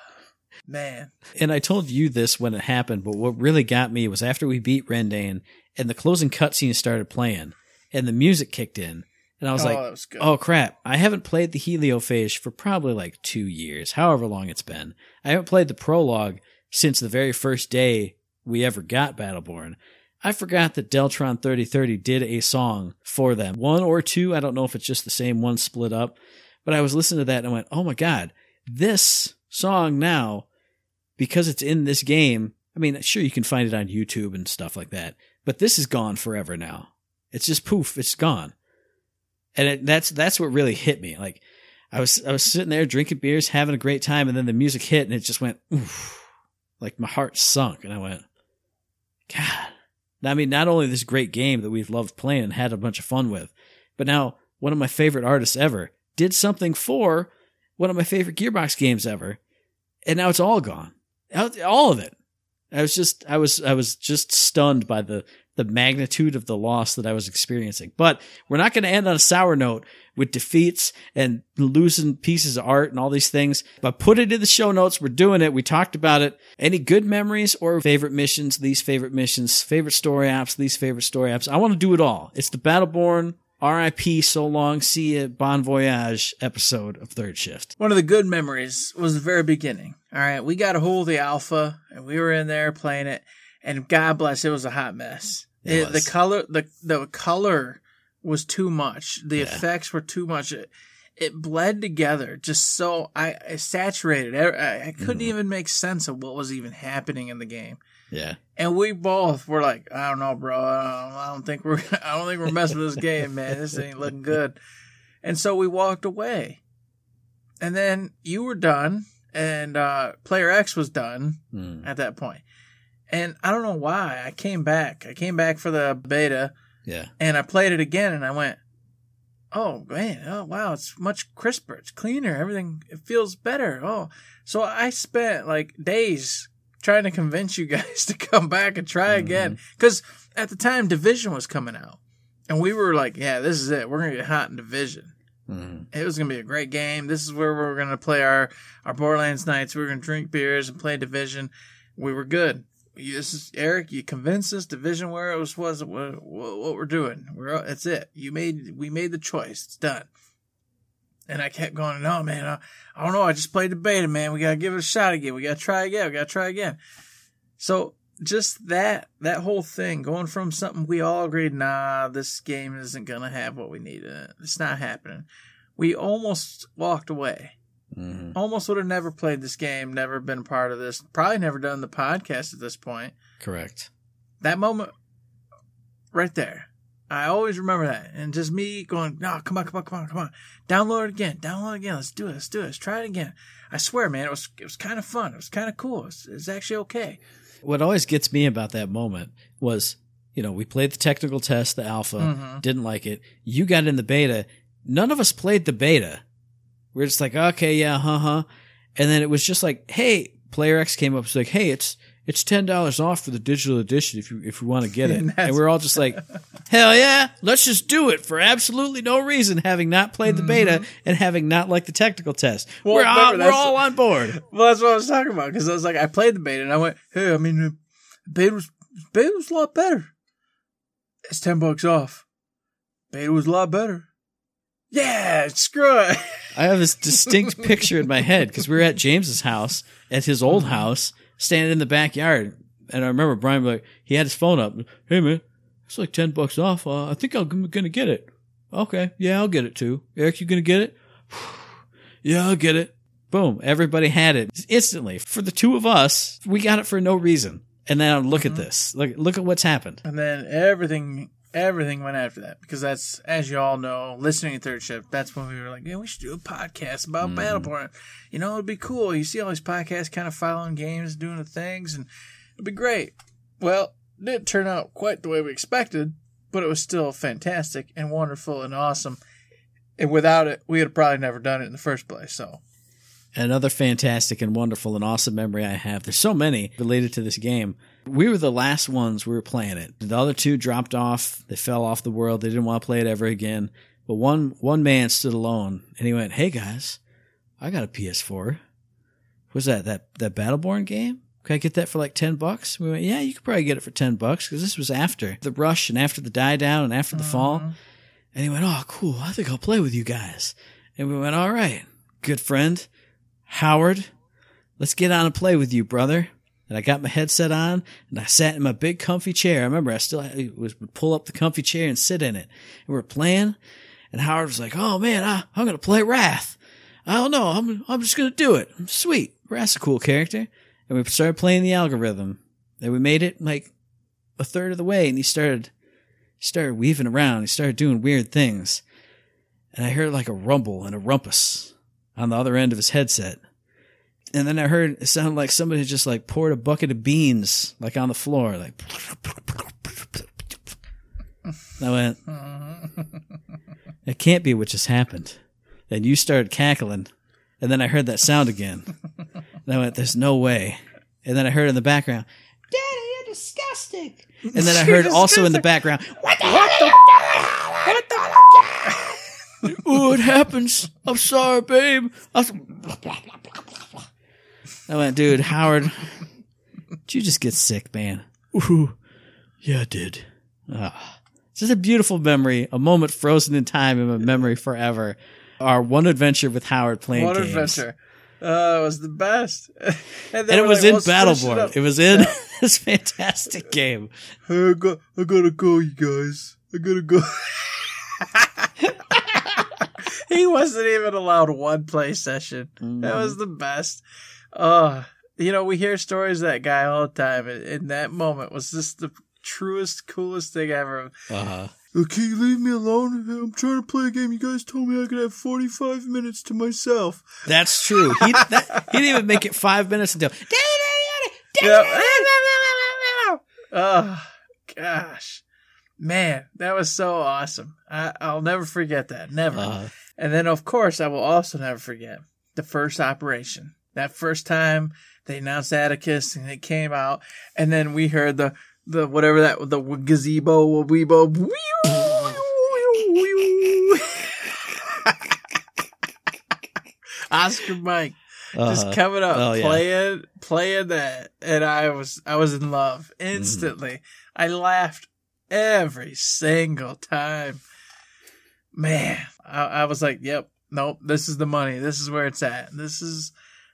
man. And I told you this when it happened, but what really got me was after we beat Rendain and the closing cutscene started playing and the music kicked in. And I was oh, like, was oh crap, I haven't played the Heliophage for probably like two years, however long it's been. I haven't played the prologue since the very first day we ever got Battleborn. I forgot that Deltron 3030 did a song for them. One or two, I don't know if it's just the same one split up, but I was listening to that and I went, oh my god, this song now because it's in this game. I mean, sure, you can find it on YouTube and stuff like that, but this is gone forever now. It's just poof, it's gone. And it, that's that's what really hit me. Like, I was I was sitting there drinking beers, having a great time, and then the music hit, and it just went, oof, like my heart sunk, and I went, God. I mean, not only this great game that we've loved playing and had a bunch of fun with, but now one of my favorite artists ever did something for one of my favorite Gearbox games ever, and now it's all gone. All of it. I was just, I was, I was just stunned by the the magnitude of the loss that I was experiencing. But we're not going to end on a sour note with defeats and losing pieces of art and all these things. But put it in the show notes. We're doing it. We talked about it. Any good memories or favorite missions? These favorite missions, favorite story ops. These favorite story ops. I want to do it all. It's the Battleborn RIP so long, see ya, bon voyage episode of Third Shift. One of the good memories was the very beginning. All right, we got a hold of the alpha and we were in there playing it, and God bless, it was a hot mess. It It-. The color, the the color was too much. The Yeah. effects were too much. It, it bled together just so I, I saturated. I, I couldn't Mhm. even make sense of what was even happening in the game. Yeah. And we both were like, I don't know, bro. I don't, I don't think we're, I don't think we're messing with this game, man. This ain't looking good. And so we walked away. And then you were done, and uh, Player X was done Hmm. at that point. And I don't know why. I came back. I came back for the beta, Yeah. and I played it again, and I went, "Oh man, oh wow, it's much crisper. It's cleaner. Everything it feels better." Oh, so I spent like days trying to convince you guys to come back and try again because at the time Division was coming out, and we were like, "Yeah, this is it. We're gonna get hot in Division." Hmm. It was gonna be a great game. This is where we're gonna play our our Borderlands nights. We're gonna drink beers and play Division. We were good. You, this is Eric. You convinced us Division where it was was what, what we're doing. We're that's it. You made we made the choice. It's done. And I kept going. No, man. I, I don't know. I just played the beta, man. We gotta give it a shot again. We gotta try again. We gotta try again. So just that that whole thing going from something we all agreed, nah, this game isn't gonna have what we need in it. It's not happening. We almost walked away. Hmm. Almost would have never played this game, never been a part of this, probably never done the podcast at this point. Correct. That moment right there. I always remember that. And just me going, no, come on, come on, come on, come on. Download it again. Download it again. Let's do it. Let's do it. Let's try it again. I swear, man, it was it was kind of fun. It was kind of cool. It's was, it was actually okay. What always gets me about that moment was, you know, we played the technical test, the alpha, Mhm. didn't like it. You got in the beta. None of us played the beta. We are just like, okay, yeah, huh, huh. And then it was just like, hey, Player X came up. It's like, hey, it's it's ten dollars off for the digital edition if you if you want to get it. And and, we're all just like, hell yeah, let's just do it for absolutely no reason, having not played the beta and having not liked the technical test. Mm-hmm. Well, we're all, we're all on board. Well, that's what I was talking about because I was like, I played the beta and I went, hey, I mean, the beta was beta was a lot better. It's ten bucks off. Beta was a lot better. Yeah, screw it. I have this distinct picture in my head because we were at James's house, at his old house, standing in the backyard. And I remember Brian like he had his phone up. Hey man, it's like ten bucks off. Uh, I think I'm gonna get it. Okay, yeah, I'll get it too. Eric, you gonna get it? yeah, I'll get it. Boom! Everybody had it instantly. For the two of us, we got it for no reason. And now look at this. Look, look at what's happened. And then everything, everything went after that because that's, as you all know, listening to Third Shift. That's when we were like, yeah, we should do a podcast about mm-hmm. Battleborn. You know, it'd be cool. You see all these podcasts kind of following games, doing the things, and it'd be great. Well, it didn't turn out quite the way we expected, but it was still fantastic and wonderful and awesome. And without it, we had probably never done it in the first place. So, Another fantastic and wonderful and awesome memory I have. There's so many related to this game. We were the last ones we were playing it. The other two dropped off. They fell off the world. They didn't want to play it ever again. But one one man stood alone and he went, "Hey guys, I got a PS4. What's that? That that Battleborn game? Can I get that for like ten bucks?" We went, "Yeah, you could probably get it for ten bucks because this was after the rush and after the die down and after the mm-hmm. fall." And he went, "Oh, cool. I think I'll play with you guys." And we went, "All right, good friend." Howard, let's get on and play with you, brother. And I got my headset on and I sat in my big comfy chair. I remember I still I was would pull up the comfy chair and sit in it. And we were playing and Howard was like, "Oh man, I, I'm gonna play Rath. I don't know. I'm I'm just gonna do it. Sweet. Rath's a cool character." And we started playing the algorithm. And we made it like a third of the way, and he started he started weaving around. He started doing weird things, and I heard like a rumble and a rumpus on the other end of his headset. And then I heard it sounded like somebody just like poured a bucket of beans like on the floor, like. I went, it can't be what just happened. And you started cackling, and then I heard that sound again. And I went, there's no way. And then I heard in the background, Daddy, you're disgusting. And then I heard also in the background, what the hell Oh, it happens. I'm sorry, babe. I, was- I went, dude, Howard, did you just get sick, man? Ooh, yeah, I did. Ah. It's just a beautiful memory, a moment frozen in time in my memory forever. Our one adventure with Howard playing what games. adventure! Uh, it was the best. and, And it was like, in "Let's finish it Battleborn. It was in this fantastic game. I, got, I gotta go, you guys. I gotta go. he wasn't even allowed one play session. That was the best. Uh, you know, we hear stories of that guy all the time, and, and that moment was just the truest, coolest thing ever. Uh-huh. Uh, Can you leave me alone? I'm trying to play a game. You guys told me I could have 45 minutes to myself. That's true. He, that, he didn't even make it five minutes until. Oh, gosh. Man, that was so awesome. I, I'll never forget that. Never. Uh, And then, of course, I will also never forget the first operation. That first time they announced Atticus and it came out, and then we heard the the whatever that the gazebo weebo. Oscar Mike just uh-huh. coming up, Oh, yeah. playing playing that, and I was I was in love instantly. I laughed every single time. Man, I, I was like, "Yep, nope, this is the money. This is where it's at. This is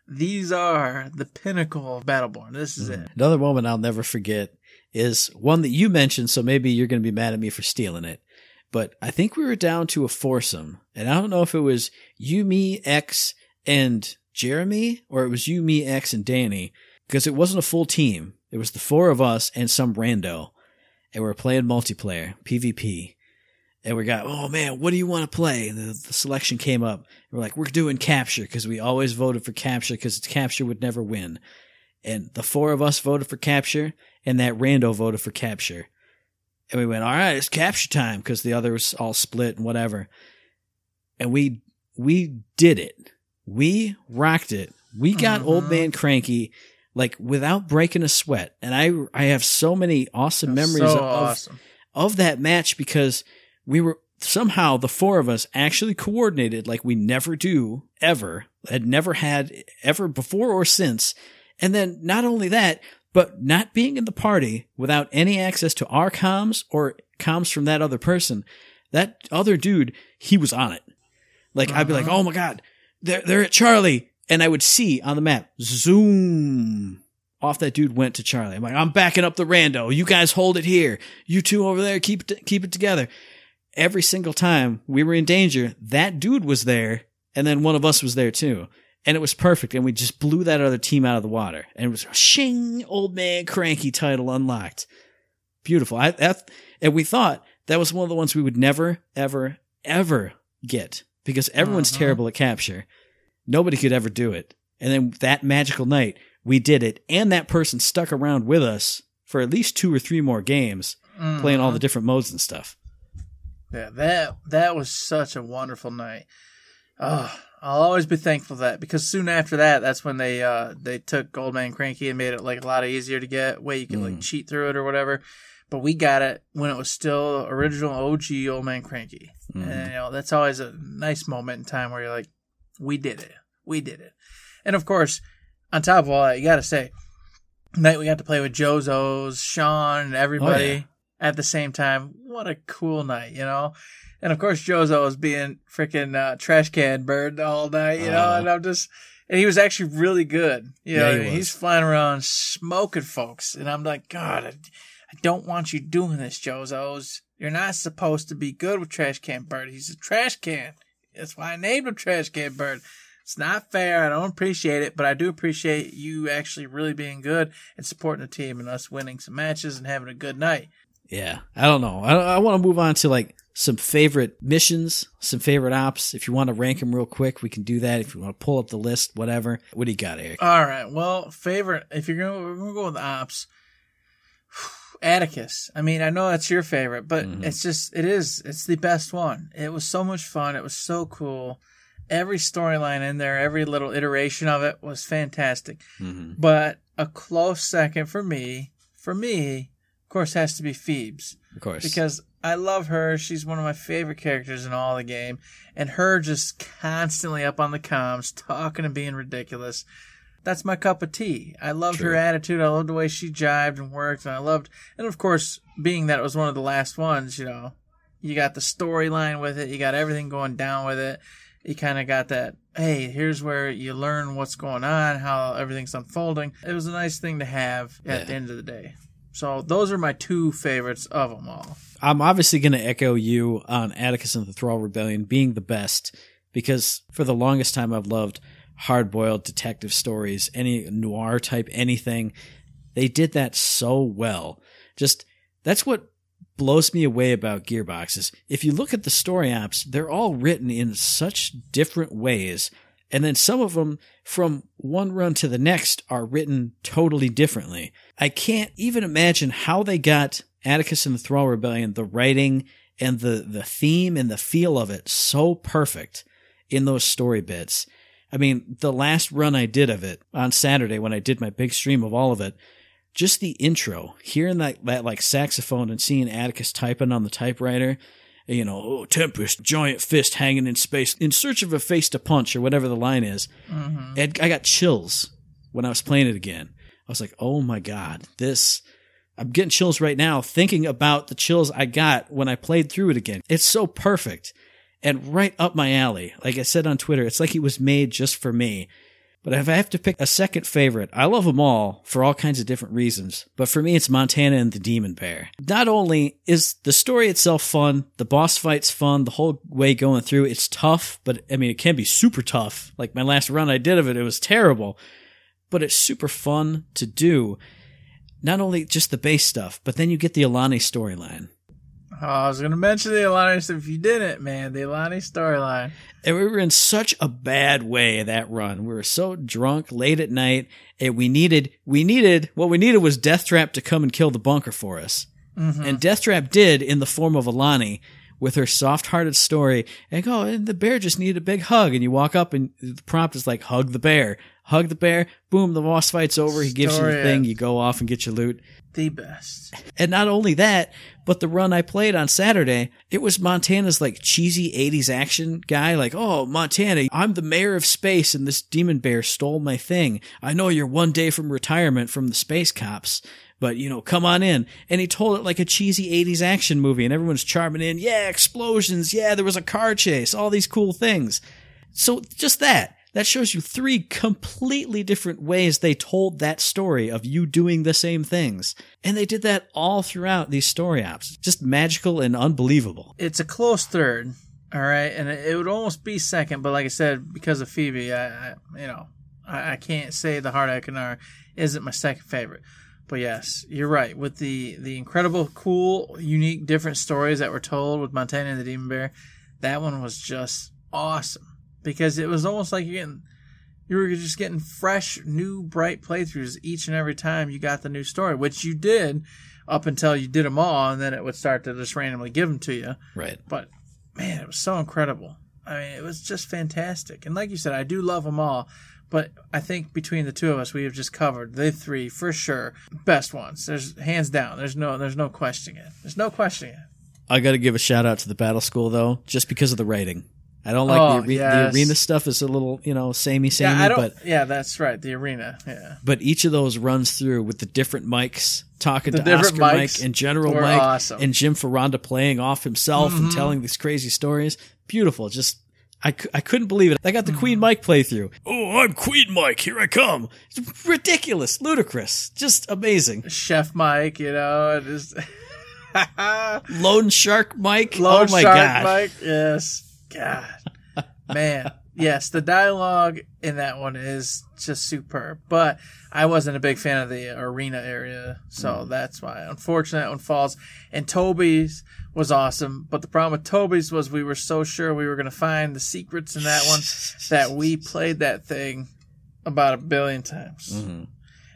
these are the pinnacle of Battleborn. This is hmm. it." Another moment I'll never forget is one that you mentioned, so maybe you're going to be mad at me for stealing it. But I think we were down to a foursome, and I don't know if it was you, me, X, and Jeremy, or it was you, me, X, and Danny, because it wasn't a full team. It was the four of us and some rando. and we're playing multiplayer, PvP. And we got, oh man, what do you want to play? The, the selection came up. We're like, we're doing capture because we always voted for capture because capture would never win. And the four of us voted for capture, and that rando voted for capture. And we went, all right, it's capture time because the others all split and whatever. And we we did it. We rocked it. We got old uh-huh. man cranky like without breaking a sweat. And I I have so many awesome memories so of awesome. of that match because we were somehow the four of us actually coordinated like we never do ever had never had ever before or since and then not only that but not being in the party without any access to our comms or comms from that other person that other dude he was on it like i'd be like Uh-huh. oh my god they're, they're at charlie and i would see on the map zoom off that dude went to Charlie. I'm like, I'm backing up the rando. You guys hold it here. You two over there, keep it, keep it together. Every single time we were in danger, that dude was there, and then one of us was there too. And it was perfect, and we just blew that other team out of the water. And it was shing, old man cranky title unlocked. Beautiful. I, that, and we thought that was one of the ones we would never, ever, ever get because everyone's Uh-huh. terrible at capture. Nobody could ever do it. And then that magical night, we did it, and that person stuck around with us for at least two or three more games, playing all the different modes and stuff. Yeah, that that was such a wonderful night. Oh, I'll always be thankful for that because soon after that, that's when they uh they took Old Man Cranky and made it like a lot easier to get, way you like Mm. cheat through it or whatever. But we got it when it was still original OG Old Man Cranky, Mhm. and you know that's always a nice moment in time where you're like, we did it, we did it, and of course, on top of all that, you got to say, night we got to play with JoJo's, Sean, and everybody Oh, yeah. At the same time. What a cool night, you know. And of course, Jozo was being freaking uh, trash can bird all night, you know. Uh. and I'm just, and he was actually really good. You know, Yeah, he he's flying around smoking folks, and I'm like, God, I, I don't want you doing this, Jozo's. You're not supposed to be good with trash can bird. He's a trash can. That's why I named him trash can bird. It's not fair. I don't appreciate it, but I do appreciate you actually really being good and supporting the team and us winning some matches and having a good night. Yeah, I don't know. I, I want to move on to like some favorite missions, some favorite ops. If you want to rank them real quick, we can do that. If you want to pull up the list, whatever. What do you got, Eric? All right. Well, favorite. If you're gonna, we're gonna go with ops. Atticus. I mean, I know that's your favorite, but Mhm. it's just it is. It's the best one. It was so much fun. It was so cool. Every storyline in there, every little iteration of it was fantastic. Mm-hmm. But a close second for me, for me, course, has to be Phoebes Of course, because I love her. She's one of my favorite characters in all the game, and her just constantly up on the comms, talking and being ridiculous. That's my cup of tea. I loved her attitude. I loved the way she jived and worked, and I loved, and of course, being that it was one of the last ones, you know, you got the storyline with it, you got everything going down with it. You kind of got that. Hey, here's where you learn what's going on, how everything's unfolding. It was a nice thing to have at Yeah. the end of the day. So those are my two favorites of them all. I'm obviously going to echo you on Atticus and the Thrall Rebellion being the best because for the longest time I've loved hard boiled detective stories, any noir type anything. They did that so well. Just that's what blows me away about gearboxes. if you look at the story ops, they're all written in such different ways. And then some of them from one run to the next are written totally differently. I can't even imagine how they got Atticus and the Thrall Rebellion, the writing and the, the theme and the feel of it so perfect in those story bits. I mean, the last run I did of it on Saturday when I did my big stream of all of it, just the intro, hearing that, that like saxophone and seeing Atticus typing on the typewriter, you know, oh, Tempest, giant fist hanging in space in search of a face to punch or whatever the line is. Mm-hmm. I got chills when I was playing it again. I was like, oh my God, this, I'm getting chills right now thinking about the chills I got when I played through it again. It's so perfect and right up my alley. Like I said on Twitter, it's like it was made just for me. But if I have to pick a second favorite, I love them all for all kinds of different reasons. But for me, it's Montana and the Demon Bear. Not only is the story itself fun, the boss fight's fun, the whole way going through, it's tough, but I mean, it can be super tough. Like my last run I did of it, it was terrible, but it's super fun to do. not only just the base stuff, but then you get the Alani storyline. Oh, I was gonna mention the Alani stuff. If you didn't, man, the Alani storyline. And we were in such a bad way that run. We were so drunk late at night, and we needed we needed what we needed was Deathtrap to come and kill the bunker for us. Mm-hmm. And Deathtrap did in the form of Alani with her soft-hearted story. And go, and the bear just needed a big hug. And you walk up, and the prompt is like, hug the bear, hug the bear. Boom, the boss fight's over. He gives you the thing. You go off and get your loot. The best. And not only that, but the run I played on Saturday, it was Montana's like cheesy 80s action guy. Like, oh, Montana, I'm the mayor of space and this demon bear stole my thing. I know you're one day from retirement from the space cops, but you know, come on in. And he told it like a cheesy 80s action movie and everyone's charming in. Yeah, explosions. Yeah, there was a car chase, all these cool things. So just that. That shows you three completely different ways they told that story of you doing the same things. And they did that all throughout these story ops. Just magical and unbelievable. It's a close third. All right, and it, would almost be second, but like I said, because of Phoebe, I, I you know, I, I can't say the Heart Ekkunar isn't my second favorite. But yes, you're right. With the the incredible, cool, unique, different stories that were told with Montana and the Demon Bear, that one was just awesome because it was almost like you're getting you were just getting fresh, new, bright playthroughs each and every time you got the new story, which you did up until you did them all, and then it would start to just randomly give them to you. Right. But man, it was so incredible. I mean, it was just fantastic. And like you said, I do love them all. But I think between the two of us, we have just covered the three for sure best ones. There's hands down. There's no. There's no questioning it. There's no questioning it. I got to give a shout out to the Battle School though, just because of the writing. I don't like Oh, the, are- yes. the arena stuff is a little, you know, samey, samey, Yeah, but yeah, that's right. The arena. Yeah. but each of those runs through with the different mics talking The to Oscar mics Mike and General Mike awesome. and Jim Foronda playing off himself and Mhm. telling these crazy stories. Beautiful. Just I, I couldn't believe it. I got the Mm-hmm. Queen Mike playthrough. Oh, I'm Queen Mike. Here I come. It's ridiculous, ludicrous, just amazing. Chef Mike, you know, is. Lone Shark Mike. Lone oh my Shark god. Mike. Yes. God. Man. Yes, the dialogue in that one is just superb. But I wasn't a big fan of the arena area, so Mm. that's why. Unfortunately, that one falls. And Toby's was awesome, but the problem with Toby's was we were so sure we were going to find the secrets in that one that we played that thing about a billion times. Mhm.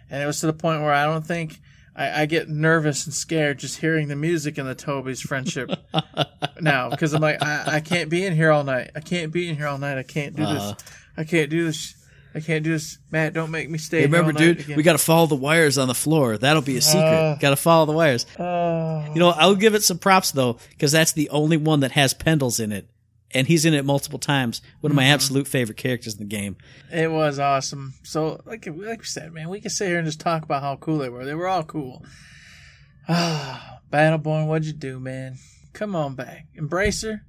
And it was to the point where I don't think I, I get nervous and scared just hearing the music in the Toby's friendship now because I'm like I, I can't be in here all night. I can't be in here all night. I can't do Uh-huh. this. I can't do this. I can't do this. Matt, don't make me stay. Hey, here remember, dude, again. we got to follow the wires on the floor. That'll be a secret. Uh. got to follow the wires. Oh, You know, I'll give it some props though, because that's the only one that has Pendles in it, and he's in it multiple times. One of my absolute favorite characters in the game. it was awesome. So like like we said, man, we could sit here and just talk about how cool they were. They were all cool. Ah, Battleborn, what'd you do, man? Come on back, Embracer.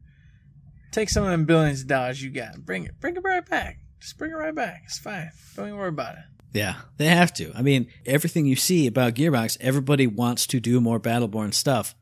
Take some of them billions of dollars you got. Bring it. Bring it right back. Just bring it right back. It's fine. Don't even worry about it. Yeah, they have to. I mean, everything you see about Gearbox, everybody wants to do more Battleborn stuff.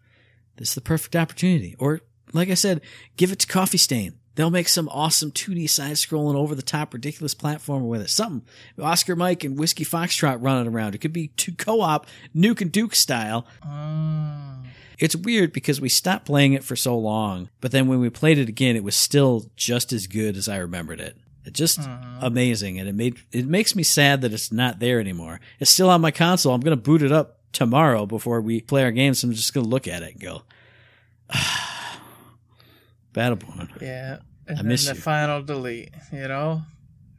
This is the perfect opportunity. Or, like I said, give it to Coffee Stain. They'll make some awesome 2D side scrolling over the top ridiculous platformer with it. Something. Oscar Mike and Whiskey Foxtrot running around. It could be two co-op, Nuke and Duke style. Mm. It's weird because we stopped playing it for so long, but then when we played it again, it was still just as good as I remembered it. It just amazing, and it made it makes me sad that it's not there anymore. It's still on my console. I'm gonna boot it up tomorrow before we play our games. I'm just gonna look at it and go, Battleborn. Yeah. And I miss then the you. final delete, you know?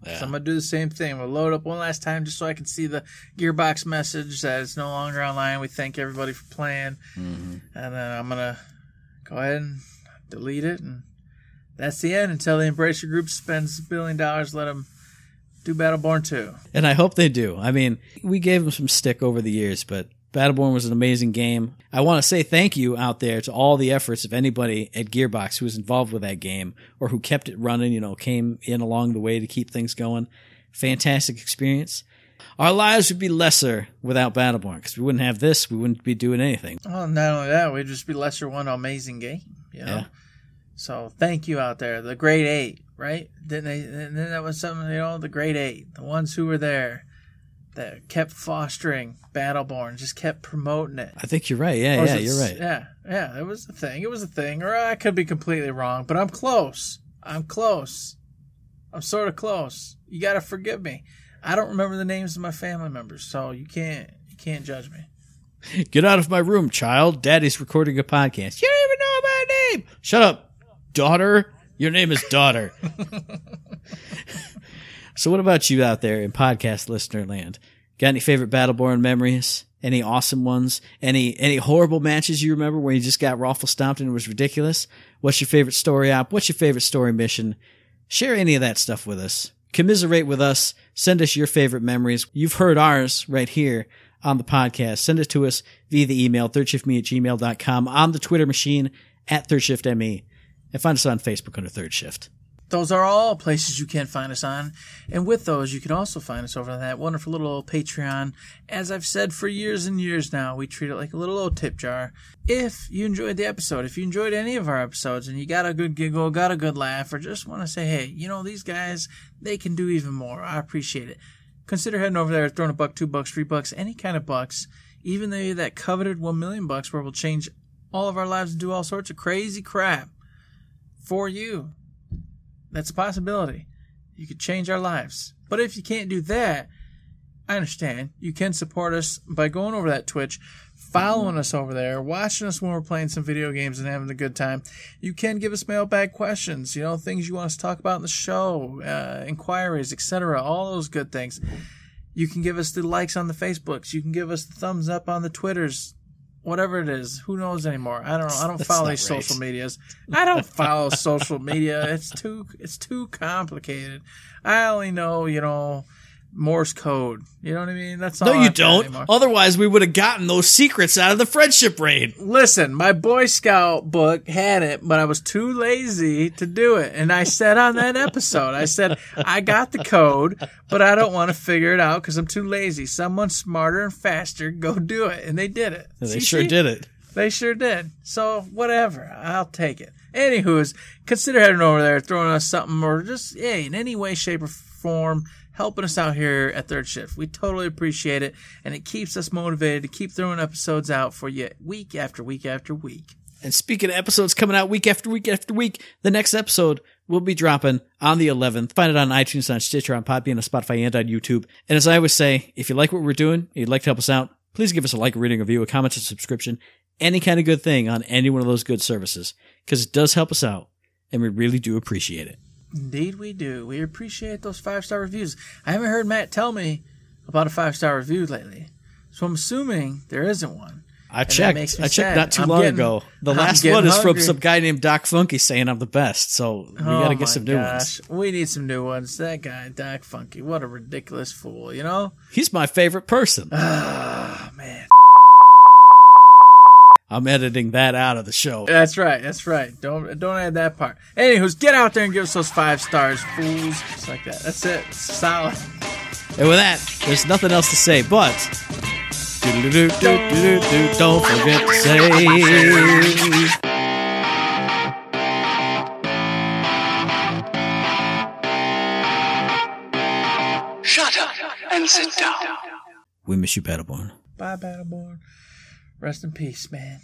So I'm gonna do the same thing. We'll load up one last time just so I can see the Gearbox message that it's no longer online. We thank everybody for playing, Mhm. and then I'm gonna go ahead and delete it, and that's the end until the Embracer Group spends a billion dollars. Let them do Battleborn 2. And I hope they do. I mean, we gave them some stick over the years, but Battleborn was an amazing game. I want to say thank you out there to all the efforts of anybody at Gearbox who was involved with that game or who kept it running, you know, came in along the way to keep things going. Fantastic experience. Our lives would be lesser without Battleborn because we wouldn't have this. We wouldn't be doing anything. Well, not only that, we'd just be lesser one amazing game, you know? Yeah. So thank you out there, the Great Eight, right? Didn't they? Didn't that was something, you know, the Great Eight, the ones who were there. That kept fostering Battleborn, just kept promoting it. I think you're right. Yeah, yeah, it you're right. Yeah, yeah, it was a thing. It was a thing. Or I could be completely wrong, but I'm close. I'm close. I'm sort of close. You got to forgive me. I don't remember the names of my family members, so you can't you can't judge me. Get out of my room, child. Daddy's recording a podcast. You don't even know my name. Shut up, daughter. Your name is daughter. so, what about you out there in podcast listener land? Got any favorite Battleborn memories? Any awesome ones? Any any horrible matches you remember where you just got raffle stomped and it was ridiculous? What's your favorite story op? What's your favorite story mission? Share any of that stuff with us. Commiserate with us. Send us your favorite memories. You've heard ours right here on the podcast. Send it to us via the email, thirdshiftme at gmail.com, on the Twitter machine at thirdshiftme, and find us on Facebook under Third Shift. Those are all places you can find us on. And with those, you can also find us over on that wonderful little old Patreon. As I've said for years and years now, we treat it like a little old tip jar. If you enjoyed the episode, if you enjoyed any of our episodes and you got a good giggle, got a good laugh, or just want to say, hey, you know, these guys, they can do even more. I appreciate it. Consider heading over there, throwing a buck, two bucks, three bucks, any kind of bucks. Even though that coveted one million bucks where we'll change all of our lives and do all sorts of crazy crap for you. That's a possibility. You could change our lives. But if you can't do that, I understand. You can support us by going over that Twitch, following us over there, watching us when we're playing some video games and having a good time. You can give us mailbag questions, you know, things you want us to talk about in the show, uh, inquiries, etc. All those good things. You can give us the likes on the Facebooks. You can give us the thumbs up on the Twitters. Whatever it is, who knows anymore? I don't know. I don't That's follow these right. social medias. I don't follow social media. It's too it's too complicated. I only know, you know, Morse code. You know what I mean? That's all No, you don't. anymore. Otherwise, we would have gotten those secrets out of the friendship raid. Listen, my Boy Scout book had it, but I was too lazy to do it. And I said on that episode, I said, I got the code, but I don't want to figure it out because I'm too lazy. Someone smarter and faster, go do it. And they did it. They See, sure did it. They sure did. So whatever, I'll take it. Anywho's, consider heading over there, throwing us something, or just hey, in any way, shape, or form, helping us out here at Third Shift. We totally appreciate it, and it keeps us motivated to keep throwing episodes out for you week after week after week. And speaking of episodes coming out week after week after week, the next episode will be dropping on the 11th. Find it on iTunes, on Stitcher, on Podbean, on Spotify, and on YouTube. And as I always say, if you like what we're doing, you'd like to help us out, please give us a like, a rating, a review, a comment, a subscription, any kind of good thing on any one of those good services, because it does help us out, and we really do appreciate it. Indeed, we do. We appreciate those five star reviews. I haven't heard Matt tell me about a five star review lately, so I'm assuming there isn't one. I that checked. I checked sad. not too I'm long getting- ago. The I'm last one is from some guy named Doc Funky saying I'm the best. So we got to Oh get some new ones. We need some new ones. That guy, Doc Funky, what a ridiculous fool, you know? He's my favorite person. Oh, man. I'm editing that out of the show. That's right. That's right. Don't don't add that part. Anywho's, get out there and give us those five stars, fools. Just like that. That's it. Solid. And with that, there's nothing else to say but. Don't forget to say. Shut up and sit down. We miss you, Battleborn. Bye, Battleborn. Rest in peace, man.